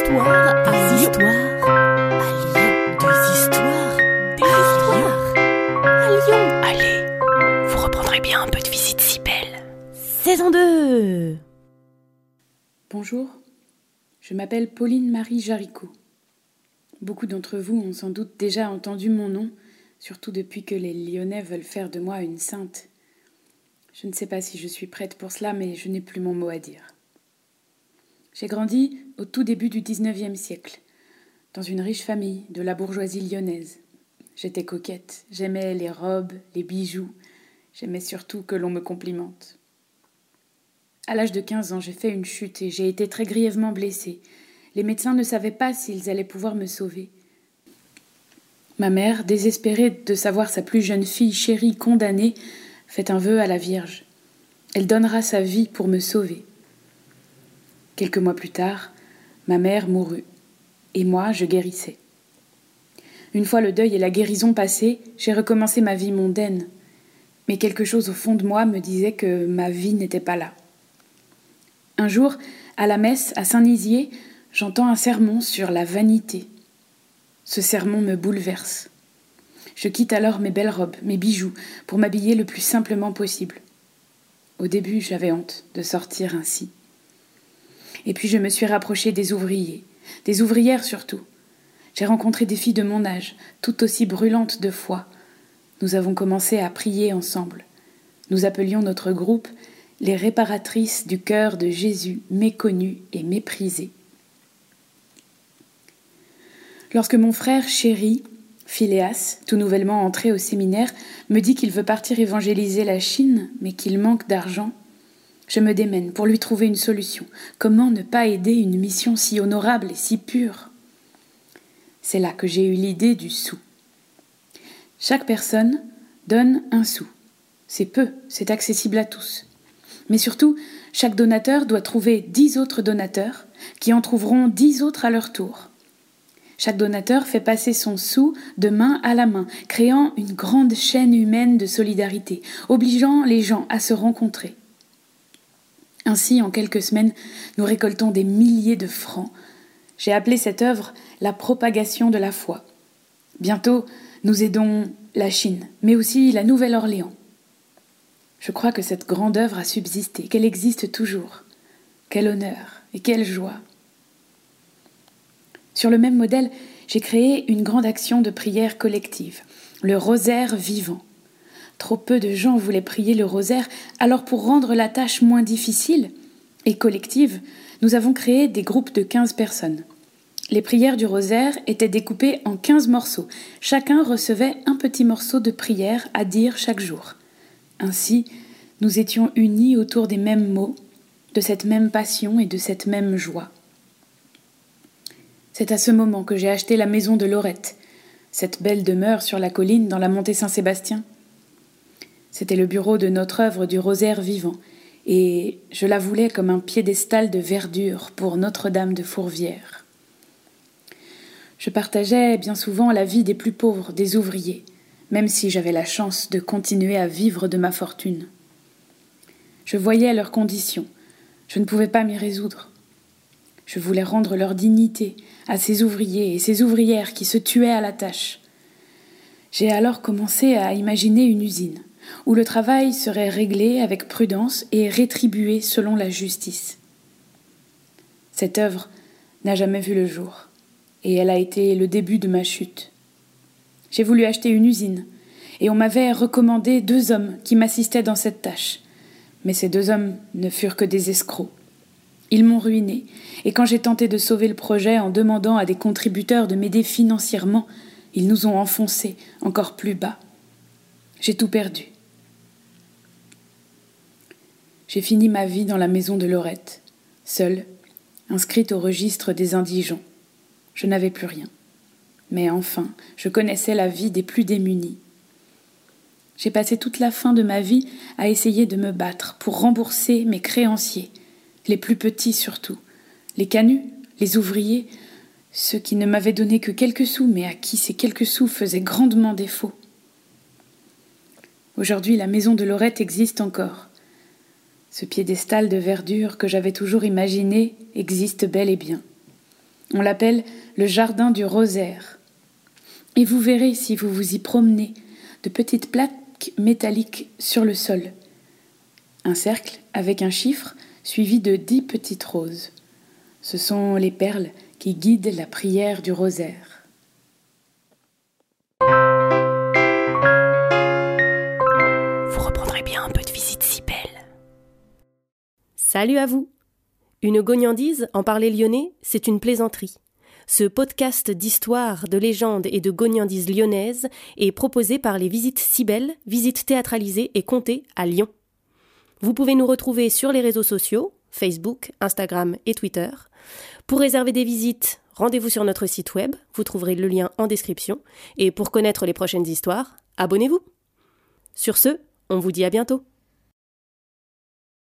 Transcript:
histoires à histoires à Lyon. Des histoires, des histoires à Lyon. Allez, vous reprendrez bien un peu de visite si belle. Saison 2 Bonjour, je m'appelle Pauline Marie Jaricot. Beaucoup d'entre vous ont sans doute déjà entendu mon nom, surtout depuis que les Lyonnais veulent faire de moi une sainte. Je ne sais pas si je suis prête pour cela, mais je n'ai plus mon mot à dire. J'ai grandi au tout début du XIXe siècle, dans une riche famille de la bourgeoisie lyonnaise. J'étais coquette, j'aimais les robes, les bijoux, j'aimais surtout que l'on me complimente. À l'âge de 15 ans, j'ai fait une chute et j'ai été très grièvement blessée. Les médecins ne savaient pas s'ils allaient pouvoir me sauver. Ma mère, désespérée de savoir sa plus jeune fille chérie condamnée, fait un vœu à la Vierge. Elle donnera sa vie pour me sauver. Quelques mois plus tard, ma mère mourut, et moi je guérissais. Une fois le deuil et la guérison passés, j'ai recommencé ma vie mondaine. Mais quelque chose au fond de moi me disait que ma vie n'était pas là. Un jour, à la messe à Saint-Nizier, j'entends un sermon sur la vanité. Ce sermon me bouleverse. Je quitte alors mes belles robes, mes bijoux, pour m'habiller le plus simplement possible. Au début, j'avais honte de sortir ainsi. Et puis je me suis rapprochée des ouvriers, des ouvrières surtout. J'ai rencontré des filles de mon âge, tout aussi brûlantes de foi. Nous avons commencé à prier ensemble. Nous appelions notre groupe les réparatrices du cœur de Jésus méconnu et méprisé. Lorsque mon frère chéri, Phileas, tout nouvellement entré au séminaire, me dit qu'il veut partir évangéliser la Chine, mais qu'il manque d'argent, je me démène pour lui trouver une solution. Comment ne pas aider une mission si honorable et si pure? C'est là que j'ai eu l'idée du sou. Chaque personne donne un sou. C'est peu, c'est accessible à tous. Mais surtout, chaque donateur doit trouver dix autres donateurs qui en trouveront dix autres à leur tour. Chaque donateur fait passer son sou de main à la main, créant une grande chaîne humaine de solidarité, obligeant les gens à se rencontrer. Ainsi, en quelques semaines, nous récoltons des milliers de francs. J'ai appelé cette œuvre la propagation de la foi. Bientôt, nous aidons la Chine, mais aussi la Nouvelle-Orléans. Je crois que cette grande œuvre a subsisté, qu'elle existe toujours. Quel honneur et quelle joie. Sur le même modèle, j'ai créé une grande action de prière collective, le rosaire vivant. Trop peu de gens voulaient prier le rosaire, alors pour rendre la tâche moins difficile et collective, nous avons créé des groupes de 15 personnes. Les prières du rosaire étaient découpées en 15 morceaux. Chacun recevait un petit morceau de prière à dire chaque jour. Ainsi, nous étions unis autour des mêmes mots, de cette même passion et de cette même joie. C'est à ce moment que j'ai acheté la maison de Lorette, cette belle demeure sur la colline dans la montée Saint-Sébastien. C'était le bureau de notre œuvre du rosaire vivant, et je la voulais comme un piédestal de verdure pour Notre-Dame de Fourvière. Je partageais bien souvent la vie des plus pauvres, des ouvriers, même si j'avais la chance de continuer à vivre de ma fortune. Je voyais leurs conditions, je ne pouvais pas m'y résoudre. Je voulais rendre leur dignité à ces ouvriers et ces ouvrières qui se tuaient à la tâche. J'ai alors commencé à imaginer une usine où le travail serait réglé avec prudence et rétribué selon la justice. Cette œuvre n'a jamais vu le jour, et elle a été le début de ma chute. J'ai voulu acheter une usine, et on m'avait recommandé deux hommes qui m'assistaient dans cette tâche. Mais ces deux hommes ne furent que des escrocs. Ils m'ont ruiné, et quand j'ai tenté de sauver le projet en demandant à des contributeurs de m'aider financièrement, ils nous ont enfoncés encore plus bas. J'ai tout perdu. J'ai fini ma vie dans la maison de Lorette, seule, inscrite au registre des indigents. Je n'avais plus rien. Mais enfin, je connaissais la vie des plus démunis. J'ai passé toute la fin de ma vie à essayer de me battre pour rembourser mes créanciers, les plus petits surtout, les canuts, les ouvriers, ceux qui ne m'avaient donné que quelques sous, mais à qui ces quelques sous faisaient grandement défaut. Aujourd'hui, la maison de Lorette existe encore. Ce piédestal de verdure que j'avais toujours imaginé existe bel et bien. On l'appelle le jardin du rosaire. Et vous verrez si vous vous y promenez de petites plaques métalliques sur le sol. Un cercle avec un chiffre suivi de dix petites roses. Ce sont les perles qui guident la prière du rosaire. Salut à vous Une gognandise, en parler lyonnais, c'est une plaisanterie. Ce podcast d'histoire, de légendes et de gognandises lyonnaises est proposé par les Visites Cybelles, visites théâtralisées et comptées à Lyon. Vous pouvez nous retrouver sur les réseaux sociaux, Facebook, Instagram et Twitter. Pour réserver des visites, rendez-vous sur notre site web, vous trouverez le lien en description. Et pour connaître les prochaines histoires, abonnez-vous. Sur ce, on vous dit à bientôt.